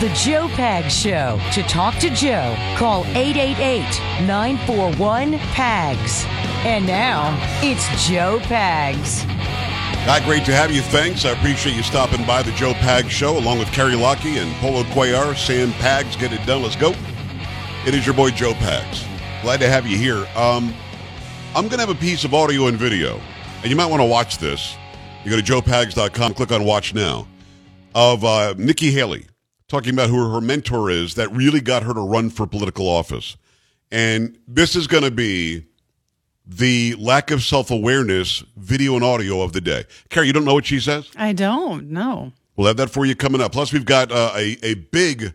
the Joe Pag Show. To talk to Joe, call 888 941 PAGS. And now, it's Joe Pags. Hi, great to have you. Thanks. I appreciate you stopping by the Joe Pags Show along with Carrie Lockie and Polo Cuellar. Sam Pags, get it done. Let's go. It is your boy Joe Pags. Glad to have you here. Um, I'm going to have a piece of audio and video, and you might want to watch this. You go to joepags.com, click on Watch Now, of uh, Nikki Haley talking about who her mentor is that really got her to run for political office. And this is going to be the lack of self awareness video and audio of the day. Carrie, you don't know what she says? I don't know. We'll have that for you coming up. Plus, we've got uh, a, a big,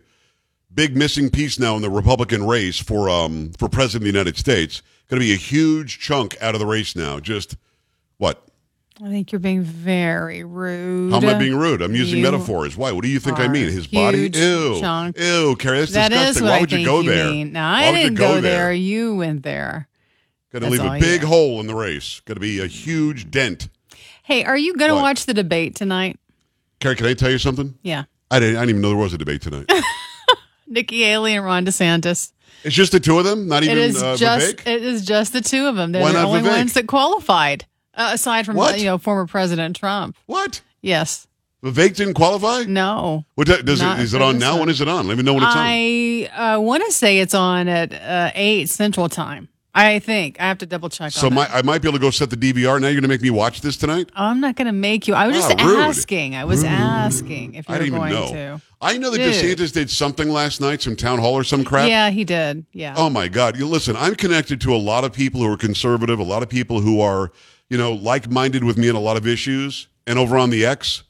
big missing piece now in the Republican race for um, for president of the United States. Going to be a huge chunk out of the race now. Just what? I think you're being very rude. How am I being rude? I'm using You metaphors. Why? What do you think I mean? His body? Ew. chunk. Ew, Carrie, that's That disgusting. Why I would you go you there? No, Why I would you didn't go go there. there? You went there. Going to leave a big hole in the race. Going to be a huge dent. Hey, are you going to watch the debate tonight? Carrie, can I tell you something? Yeah. I didn't. I didn't even know there was a debate tonight. Nikki Haley and Ron DeSantis. it's just the two of them. Not even It is uh, just Vivek? it is just the two of them. They're Why the only Vivek? ones that qualified, uh, aside from What? you know former President Trump. What? Yes. Vivek didn't qualify. No. What ti- does Not it? Is it on now? When is it on? Let me know when it's on. I uh, want to say it's on at uh, eight Central Time. I think I have to double check. So on my, that. I might be able to go set the DVR. Now you're going to make me watch this tonight. I'm not going to make you. I was just rude. asking. I was asking if you I were didn't even going know. to. I know that Dude. DeSantis did something last night, some town hall or some crap. Yeah, he did. Yeah. Oh my God! You listen. I'm connected to a lot of people who are conservative, a lot of people who are, you know, like-minded with me on a lot of issues. And over on the X,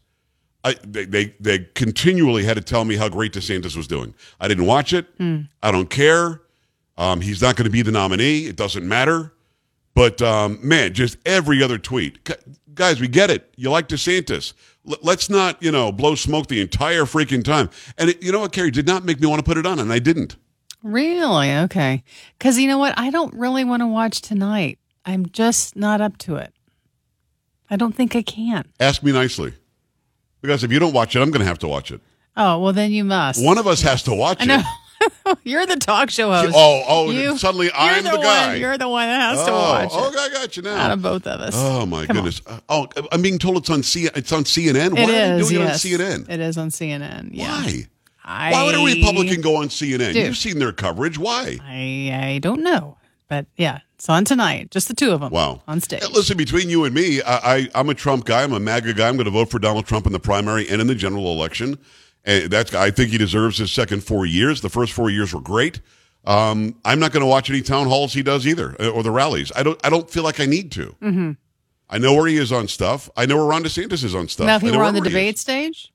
I, they, they they continually had to tell me how great DeSantis was doing. I didn't watch it. I don't care. Um, he's not going to be the nominee. It doesn't matter. But um, man, just every other tweet, guys, we get it. You like DeSantis. L- let's not, you know, blow smoke the entire freaking time. And it, you know what, Carrie did not make me want to put it on, and I didn't. Really? Okay. Because you know what? I don't really want to watch tonight. I'm just not up to it. I don't think I can. Ask me nicely. Because if you don't watch it, I'm going to have to watch it. Oh, well, then you must. One of us has to watch I know. it. you're the talk show host. Oh, oh, You- suddenly I'm the, one, guy. You're the one that has to oh, watch oh, it. I got you now. Out of both of us. Oh my Come goodness. Uh, Oh, I'm being told it's on C. It's on CNN. Why It are is. doing yes. it on CNN? It is on CNN. Yeah. Why? I, Why would a Republican go on CNN? Dude. You've seen their coverage. Why? I I don't know, but yeah, it's on tonight. Just the two of them. Wow. On stage. Hey, Listen, between you and me, I, I, I'm a Trump guy. I'm a MAGA guy. I'm going to vote for Donald Trump in the primary and in the general election. And that's I think he deserves his second four years. The first four years were great. Um, I'm not going to watch any town halls he does either, uh, or the rallies. I don't. I don't feel like I need to. Mm-hmm. I know where he is on stuff. I know where Ron DeSantis is on stuff. now, if he were on the debate stage,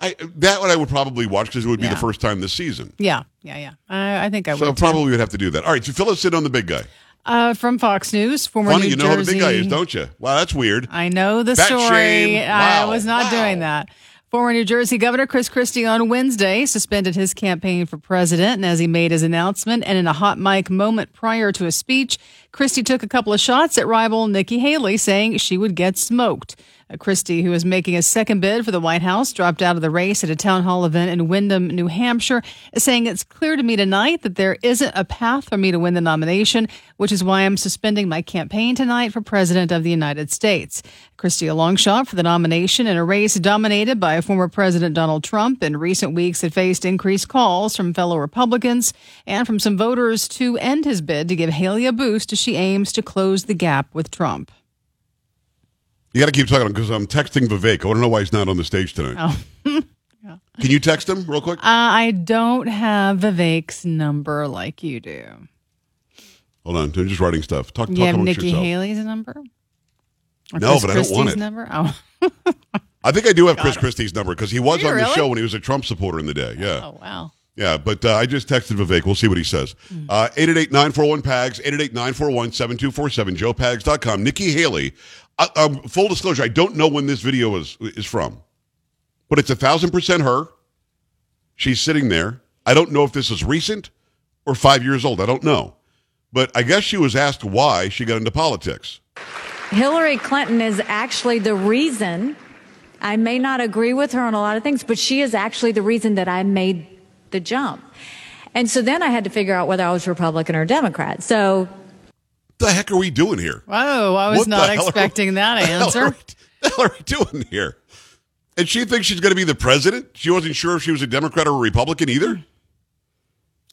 I, that one I would probably watch because it would be Yeah. the first time this season. yeah, yeah, yeah. I, I think I would. So too. probably would have to do that. All right, so fill us in on the big guy. Uh, from Fox News, former Funny, New you know Jersey. who the big guy is, don't you? Wow, that's weird. I know the story. shame. I Wow. was not Wow. doing that. Former New Jersey Governor Chris Christie on Wednesday suspended his campaign for president. And as he made his announcement and in a hot mic moment prior to a speech, Christie took a couple of shots at rival Nikki Haley, saying she would get smoked. Uh, Christie, who is making a second bid for the White House, dropped out of the race at a town hall event in Windham, New Hampshire, saying it's clear to me tonight that there isn't a path for me to win the nomination, which is why I'm suspending my campaign tonight for president of the United States. Christie, a long shot for the nomination in a race dominated by former President Donald Trump, in recent weeks had faced increased calls from fellow Republicans and from some voters to end his bid to give Haley a boost as she aims to close the gap with Trump. You got to keep talking because I'm texting Vivek. I want to know why he's not on the stage tonight. Oh. Can you text him real quick? Uh, I don't have Vivek's number like you do. Hold on. I'm just writing stuff. Talk, You talk have Nikki yourself. Haley's number? Or No, Chris but I don't want it. Number? Oh. I think I do have Chris Christie's number because he was you on the really? show when he was a Trump supporter in the day. Yeah. oh, wow. Yeah, but uh, I just texted Vivek. We'll see what he says. Uh, 888-941-PAGS, 888-941-7247, joepags.com. Nikki Haley, uh, um, full disclosure, I don't know when this video is, is from, but it's a thousand percent her. She's sitting there. I don't know if this is recent or five years old. I don't know. But I guess she was asked why she got into politics. Hillary Clinton is actually the reason. I may not agree with her on a lot of things, but she is actually the reason that I made the jump. And so then I had to figure out whether I was Republican or Democrat. So The heck are we doing here? Oh, I was What not hell are- expecting that answer. What the hell are we doing here? And she thinks she's going to be the president. She wasn't sure if she was a Democrat or a Republican either.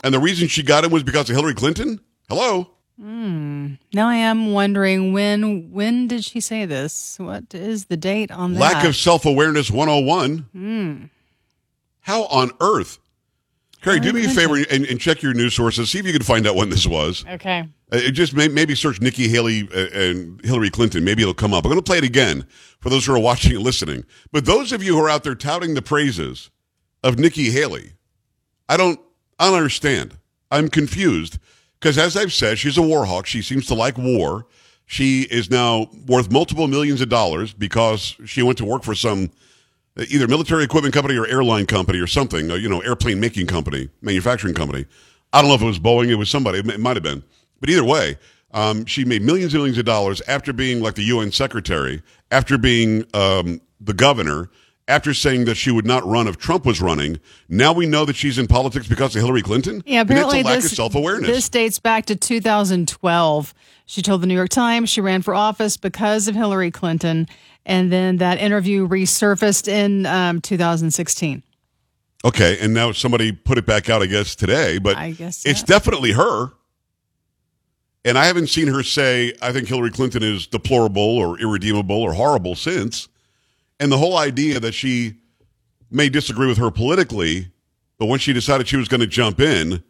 And the reason she got him was because of Hillary Clinton. Hello. Hmm. Now I am wondering when when did she say this? What is the date on that? Lack of self awareness 101. Hmm. How on earth? Carrie, do me a favor and, and check your news sources. See if you can find out when this was. Okay. Uh, just may, maybe search Nikki Haley uh, and Hillary Clinton. Maybe it'll come up. I'm going to play it again for those who are watching and listening. But those of you who are out there touting the praises of Nikki Haley, I don't, I don't understand. I'm confused because, as I've said, she's a war hawk. She seems to like war. She is now worth multiple millions of dollars because she went to work for some either military equipment company or airline company or something, uh, you know, airplane making company, manufacturing company. I don't know if it was Boeing, it was somebody, it might have been. But either way, um, she made millions and millions of dollars after being like the UN secretary, after being um, the governor, after saying that she would not run if Trump was running. Now we know that she's in politics because of Hillary Clinton. Yeah, apparently that's a lack this, of self awareness. This dates back to 2012. She told the New York Times she ran for office because of Hillary Clinton, and then that interview resurfaced in um, 2016. Okay, and now somebody put it back out, I guess, today, but I guess it's definitely her. And I haven't seen her say, I think Hillary Clinton is deplorable or irredeemable or horrible since. And the whole idea that she may disagree with her politically, but when she decided she was going to jump in,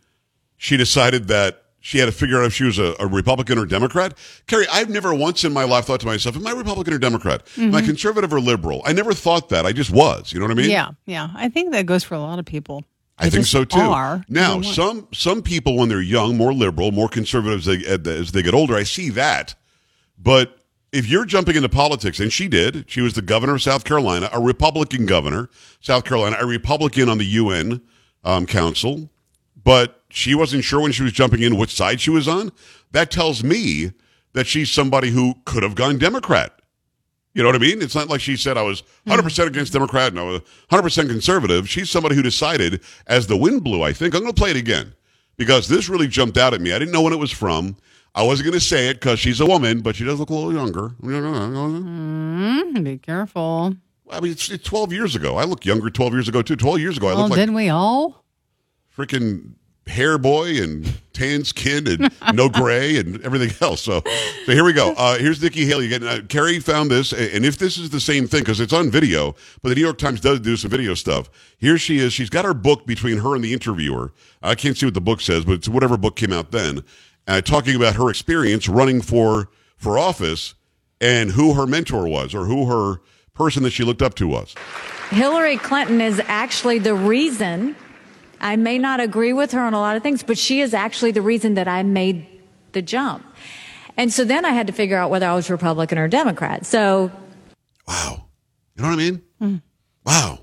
she decided that she had to figure out if she was a, a Republican or Democrat. Carrie, I've never once in my life thought to myself, am I Republican or Democrat? Am I conservative or liberal? I never thought that. I just was. You know what I mean? Mm-hmm. yeah, yeah. I think that goes for a lot of people. I They think so too. Are, now, You know what? some some people when they're young, more liberal, more conservative as they, as they get older, I see that. But if you're jumping into politics, and she did, she was the governor of South Carolina, a Republican governor, South Carolina, a Republican on the UN um, Council, but she wasn't sure when she was jumping in which side she was on. That tells me that she's somebody who could have gone Democrat. You know what I mean? It's not like she said I was hmm. 100% against Democrat and I was 100% conservative. She's somebody who decided as the wind blew, I think. I'm going to play it again because this really jumped out at me. I didn't know when it was from. I wasn't going to say it because she's a woman, but she does look a little younger. Hmm, be careful. I mean, it's, it's 12 years ago. I look younger 12 years ago, too. 12 years ago, I Well, looked like didn't we all? Freaking hair boy and tan skin and no gray and everything else. So, so here we go. Uh, here's Nikki Haley again. Uh, Carrie found this, and if this is the same thing, because it's on video, but the New York Times does do some video stuff. Here she is. She's got her book between her and the interviewer. I can't see what the book says, but it's whatever book came out then, uh, talking about her experience running for for office and who her mentor was or who her person that she looked up to was. Hillary Clinton is actually the reason. I may not agree with her on a lot of things, but she is actually the reason that I made the jump. And so then I had to figure out whether I was Republican or Democrat. So Wow. You know what I mean? Wow.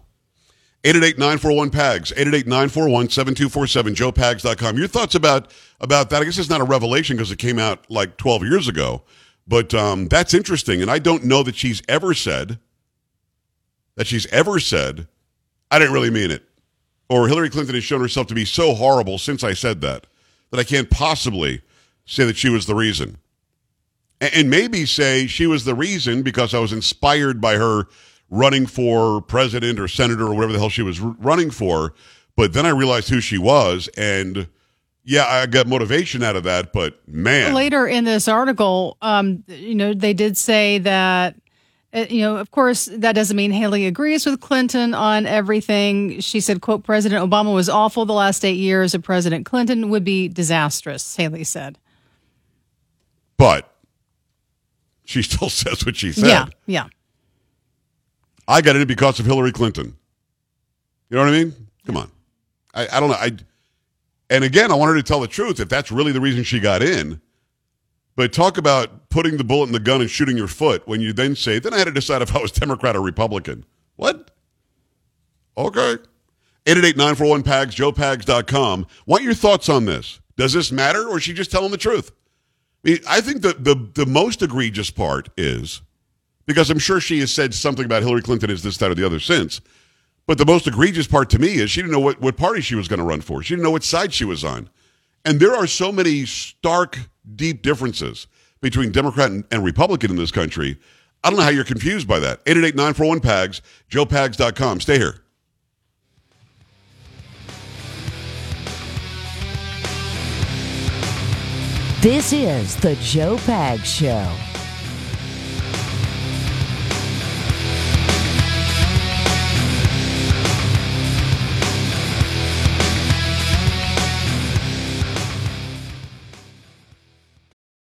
888-941-PAGS, 888-941-7247, joepags.com. Your thoughts about, about that? I guess it's not a revelation because it came out like 12 years ago, but um, that's interesting. And I don't know that she's ever said, that she's ever said, I didn't really mean it. Or Hillary Clinton has shown herself to be so horrible since I said that, that I can't possibly say that she was the reason and maybe say she was the reason because I was inspired by her running for president or senator or whatever the hell she was running for. But then I realized who she was, and yeah, I got motivation out of that. But man, Later in this article, um, you know, they did say that, Uh, you know, of course, that doesn't mean Haley agrees with Clinton on everything. She said, quote, President Obama was awful the last eight years of President Clinton would be disastrous, Haley said. but she still says what she said. Yeah, yeah. I got in because of Hillary Clinton. You know what I mean? Come on. I, I don't know. I and again, I want her to tell the truth if that's really the reason she got in. But talk about putting the bullet in the gun and shooting your foot when you then say, then I had to decide if I was Democrat or Republican. What? Okay. 888-941-PAGS, joepags.com. Want your thoughts on this? Does this matter or is she just telling the truth? I mean, I think the, the, the most egregious part is, because I'm sure she has said something about Hillary Clinton is this, that, or the other since, but the most egregious part to me is she didn't know what, what party she was going to run for. She didn't know what side she was on. And there are so many stark, deep differences between Democrat and, and Republican in this country. I don't know how you're confused by that. 888-941-PAGS, joepags.com. Stay here. This is the Joe Pag Show.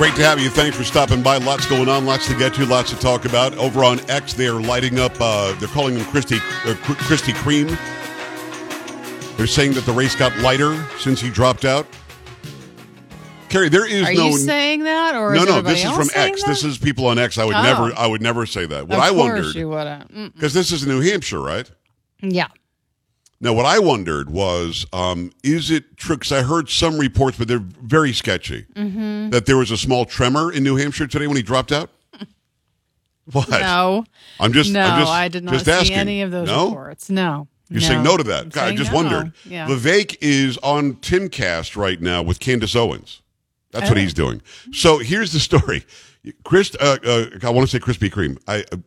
Great to have you. Thanks for stopping by. Lots going on, lots to get to, lots to talk about. Over on X, they are lighting up. Uh, they're calling him Christie uh, Krispy Kreme. They're saying that the race got lighter since he dropped out. Carrie, there is Are no. you saying that, or no, is no. This is from X. that? This is people on X. I would Oh. never. I would never say that. What of I course wondered you wouldn't. Mm. because this is New Hampshire, right? Yeah. Now, what I wondered was, um, is it true? Because I heard some reports, but they're very sketchy, Mm-hmm. that there was a small tremor in New Hampshire today when he dropped out. What? No. I'm just. no, I'm just, I did not just see asking. any of those no? reports. No. You're saying no to that. I'm God, I just no. wondered. Yeah. Vivek is on Timcast right now with Candace Owens. That's what Oh. he's doing. So here's the story. Chris, uh, uh, I want to say Krispy Kreme. I, uh,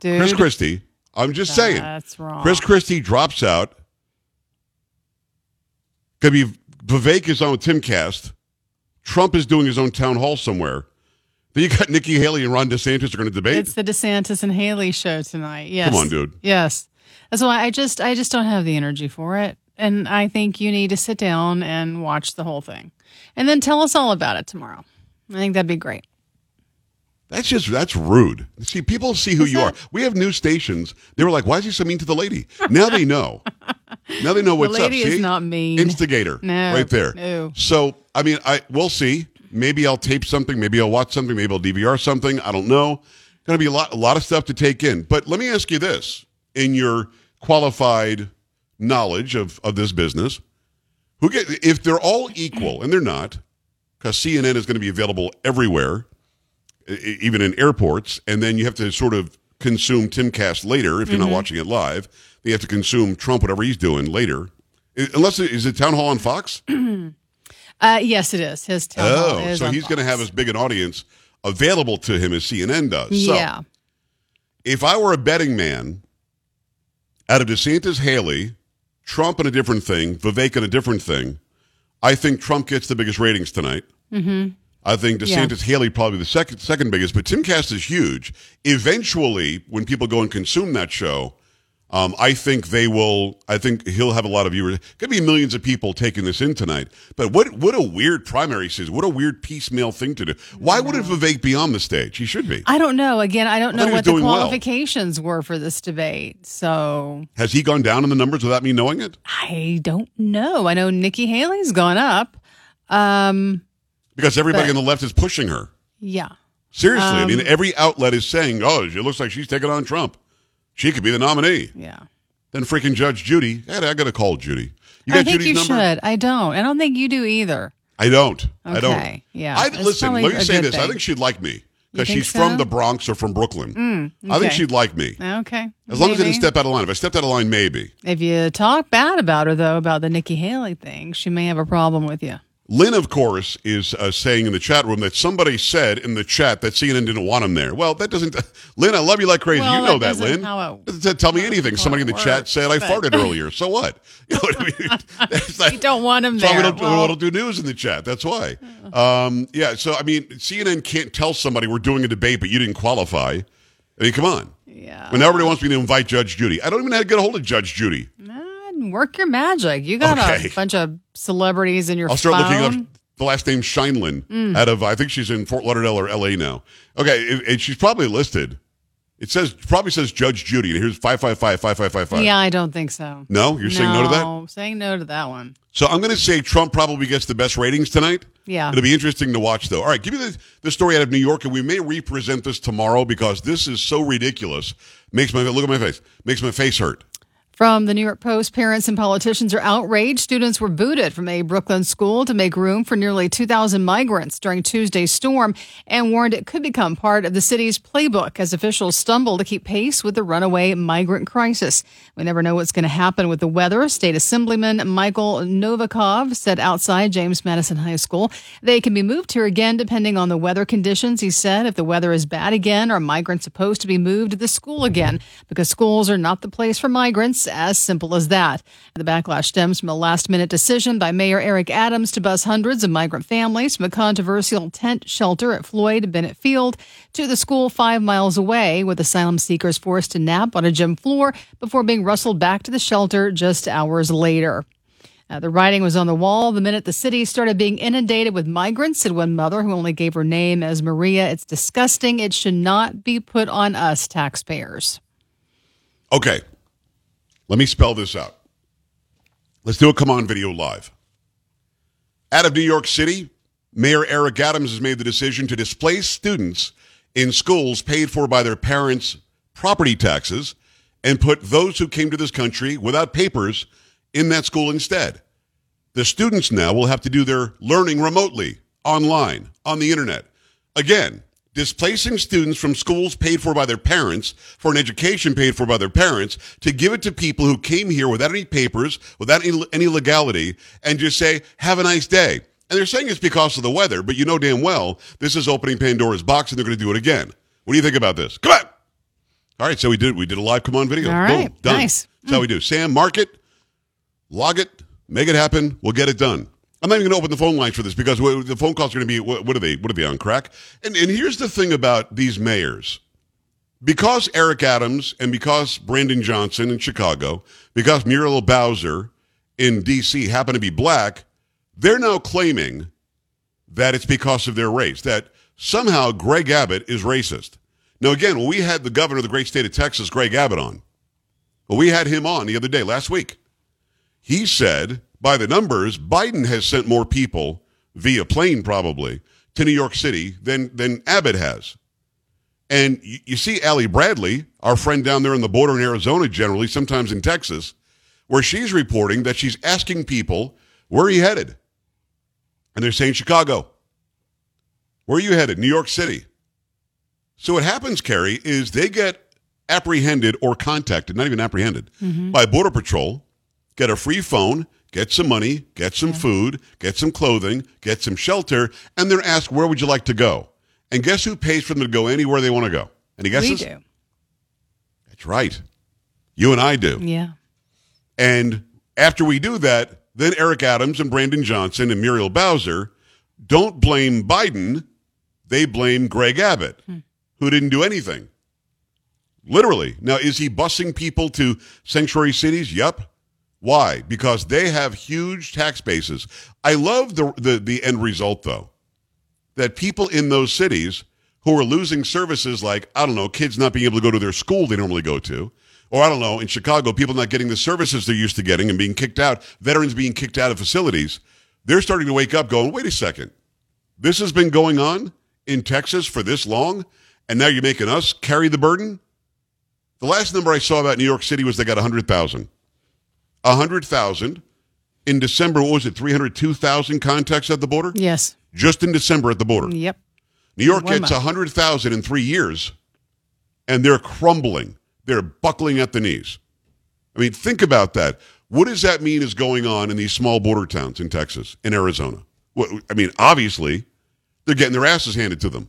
Dude, Chris Christie. I'm just saying. That's wrong. Chris Christie drops out. Could be Vivek is on Timcast. Trump is doing his own town hall somewhere. Then you got Nikki Haley and Ron DeSantis are going to debate. It's the DeSantis and Haley show tonight. Yes. Come on, dude. Yes. That's why I just I just don't have the energy for it. And I think you need to sit down and watch the whole thing. And then tell us all about it tomorrow. I think that'd be great. That's just that's rude. See, people see who you are. We have news stations. They were like, "Why is he so mean to the lady?" Now they know. now they know what's the lady up. is not mean. Instigator, No, right there. no. So, I mean, I we'll see. Maybe I'll tape something. Maybe I'll watch something. Maybe I'll DVR something. I don't know. Going to be a lot, a lot of stuff to take in. But let me ask you this: in your qualified knowledge of of this business, who get if they're all equal, and they're not, because CNN is going to be available everywhere even in airports, and then you have to sort of consume Timcast later if you're Mm-hmm. not watching it live. You have to consume Trump, whatever he's doing later. Unless it, is it town hall on Fox? Uh, yes, it is. His town hall Oh, is so he's going to have as big an audience available to him as CNN does. So Yeah. if I were a betting man, out of DeSantis, Haley, Trump in a different thing, Vivek in a different thing, I think Trump gets the biggest ratings tonight. Mm-hmm. I think Yeah. DeSantis, Haley probably the second second biggest, but Timcast is huge. Eventually, when people go and consume that show, um, I think they will. I think he'll have a lot of viewers. Could be millions of people taking this in tonight. But what what a weird primary season. What a weird piecemeal thing to do. Why wouldn't Vivek be on the stage? He should be. I don't know. Again, I don't I know what the doing well. qualifications were for this debate. So Has he gone down in the numbers without me knowing it? I don't know. I know Nikki Haley's gone up. Um, Because everybody But- on the left is pushing her. yeah. Seriously, I mean, Um, every outlet is saying, "Oh, it looks like she's taking on Trump. She could be the nominee." Yeah. Then freaking Judge Judy. I, I got to call Judy. You got I think Judy's you number? should. I don't. I don't think you do either. I don't. I don't. Yeah, I, listen, let me say this. I think she'd like me because she's from the Bronx or from Brooklyn. I think she'd like me. Okay. As long as I didn't step out of line. If I stepped out of line, maybe. If you talk bad about her, though, about the Nikki Haley thing, she may have a problem with you. Lynn, of course, is uh, saying in the chat room that somebody said in the chat that CNN didn't want him there. Well, that doesn't. Lynn, I love you like crazy. Well, you know that that, Lynn. how it- Doesn't tell me anything. Somebody in the chat works, said I farted earlier. So what? You know what I mean? Like- don't want him why we don't, Well- we don't do news in the chat. That's why. Um, yeah. So I mean, CNN can't tell somebody we're doing a debate, but you didn't qualify. I mean, come on. Yeah. When everybody wants me to invite Judge Judy, I don't even know how to get a hold of Judge Judy. Man, work your magic. You got Okay. a bunch of celebrities in your I'll start phone. looking up the last name Sheindlin Mm. out of I think she's in Fort Lauderdale or L.A. now. Okay, and- she's probably listed. It says probably says Judge Judy. Here's five five five five five five five. Yeah, I don't think so. No, you're saying no to that. No, Saying no to that one. So I'm going to say Trump probably gets the best ratings tonight. Yeah. It'll be interesting to watch, though. All right, give me the, the story out of New York, and we may represent this tomorrow because this is so ridiculous. Makes my look at my face. Makes my face hurt. From the New York Post, parents and politicians are outraged. Students were booted from a Brooklyn school to make room for nearly 2,000 migrants during Tuesday's storm and warned it could become part of the city's playbook as officials stumble to keep pace with the runaway migrant crisis. We never know what's going to happen with the weather. State Assemblyman Michael Novakhov said outside James Madison High School they can be moved here again depending on the weather conditions. He said if the weather is bad again, are migrants supposed to be moved to the school again because schools are not the place for migrants as simple as that. The backlash stems from a last minute decision by Mayor Eric Adams to bus hundreds of migrant families from a controversial tent shelter at Floyd Bennett Field to the school five miles away, with asylum seekers forced to nap on a gym floor before being rustled back to the shelter just hours later. Uh, the writing was on the wall the minute the city started being inundated with migrants, said one mother who only gave her name as Maria. It's disgusting. It should not be put on us, taxpayers. Okay, let me spell this out. Let's do a come on video live. Out of New York City, Mayor Eric Adams has made the decision to displace students in schools paid for by their parents' property taxes and put those who came to this country without papers in that school instead. The students now will have to do their learning remotely, online, on the internet. Again, displacing students from schools paid for by their parents for an education paid for by their parents to give it to people who came here without any papers, without any, any legality, and just say, have a nice day. And they're saying it's because of the weather, but you know damn well this is opening Pandora's box and they're going to do it again. What do you think about this? Come on. All right, so we did we did a live come on video. All right, Boom, done. nice. That's how we do. Sam, mark it, log it, make it happen. We'll get it done. I'm not even going to open the phone lines for this because the phone calls are going to be what, what are they? What are they on crack? And and here's the thing about these mayors. Because Eric Adams and because Brandon Johnson in Chicago, because Muriel Bowser in D.C. happen to be black, they're now claiming that it's because of their race, that somehow Greg Abbott is racist. Now, again, when we had the governor of the great state of Texas, Greg Abbott, on, well, we had him on the other day, last week. He said, by the numbers, Biden has sent more people via plane, probably, to New York City than, than Abbott has. And you, you see Ali Bradley, our friend down there on the border in Arizona, generally, sometimes in Texas, where she's reporting that she's asking people, where are you headed? And they're saying Chicago. Where are you headed? New York City. So what happens, Carrie, is they get apprehended or contacted, not even apprehended, mm-hmm. by Border Patrol, get a free phone, get some money, get some food, get some clothing, get some shelter, and they're asked, where would you like to go? And guess who pays for them to go anywhere they want to go? Any guesses? We do. That's right. You and I do. Yeah. And after we do that, then Eric Adams and Brandon Johnson and Muriel Bowser don't blame Biden. They blame Greg Abbott, hmm. who didn't do anything. Literally. Now, is he busing people to sanctuary cities? Yep. Why? Because they have huge tax bases. I love the, the, the end result, though, that people in those cities who are losing services like, I don't know, kids not being able to go to their school they normally go to, or I don't know, in Chicago, people not getting the services they're used to getting and being kicked out, veterans being kicked out of facilities, they're starting to wake up going, wait a second. This has been going on in Texas for this long, and now you're making us carry the burden? The last number I saw about New York City was they got 100,000. 100,000. In December, what was it, 302,000 contacts at the border? Yes. Just in December at the border. Yep. New York One gets month. 100,000 in three years, and they're crumbling. They're buckling at the knees. I mean, think about that. What does that mean is going on in these small border towns in Texas, in Arizona? What, I mean, obviously, they're getting their asses handed to them.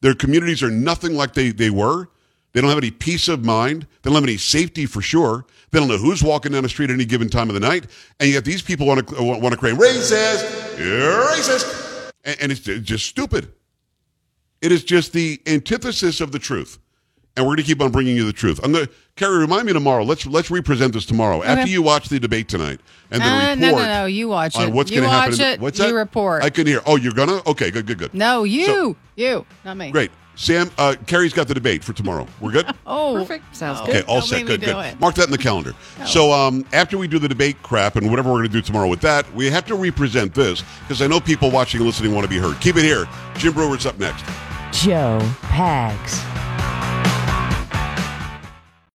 Their communities are nothing like they, they were. They don't have any peace of mind. They don't have any safety for sure. They don't know who's walking down the street at any given time of the night. And yet these people want to want to claim racist, you're racist, and, and it's just stupid. It is just the antithesis of the truth. And we're going to keep on bringing you the truth. I'm going to, Carrie, remind me tomorrow. Let's let's represent this tomorrow after you watch the debate tonight and the Uh, report. no, no, no. You watch it. what's you going to happen. it. what's you that? report. I can hear. Oh, you're gonna? Okay, good, good, good. no, you, So- you, not me. Great. Sam, uh, Carrie's got the debate for tomorrow. We're good? Oh, Perfect. Sounds Okay, good. all Don't set. Good, good. it. Mark that in the calendar. So um, after we do the debate crap and whatever we're going to do tomorrow with that, we have to represent this because I know people watching and listening want to be heard. Keep it here. Jim Breuer's up next. Joe Pags.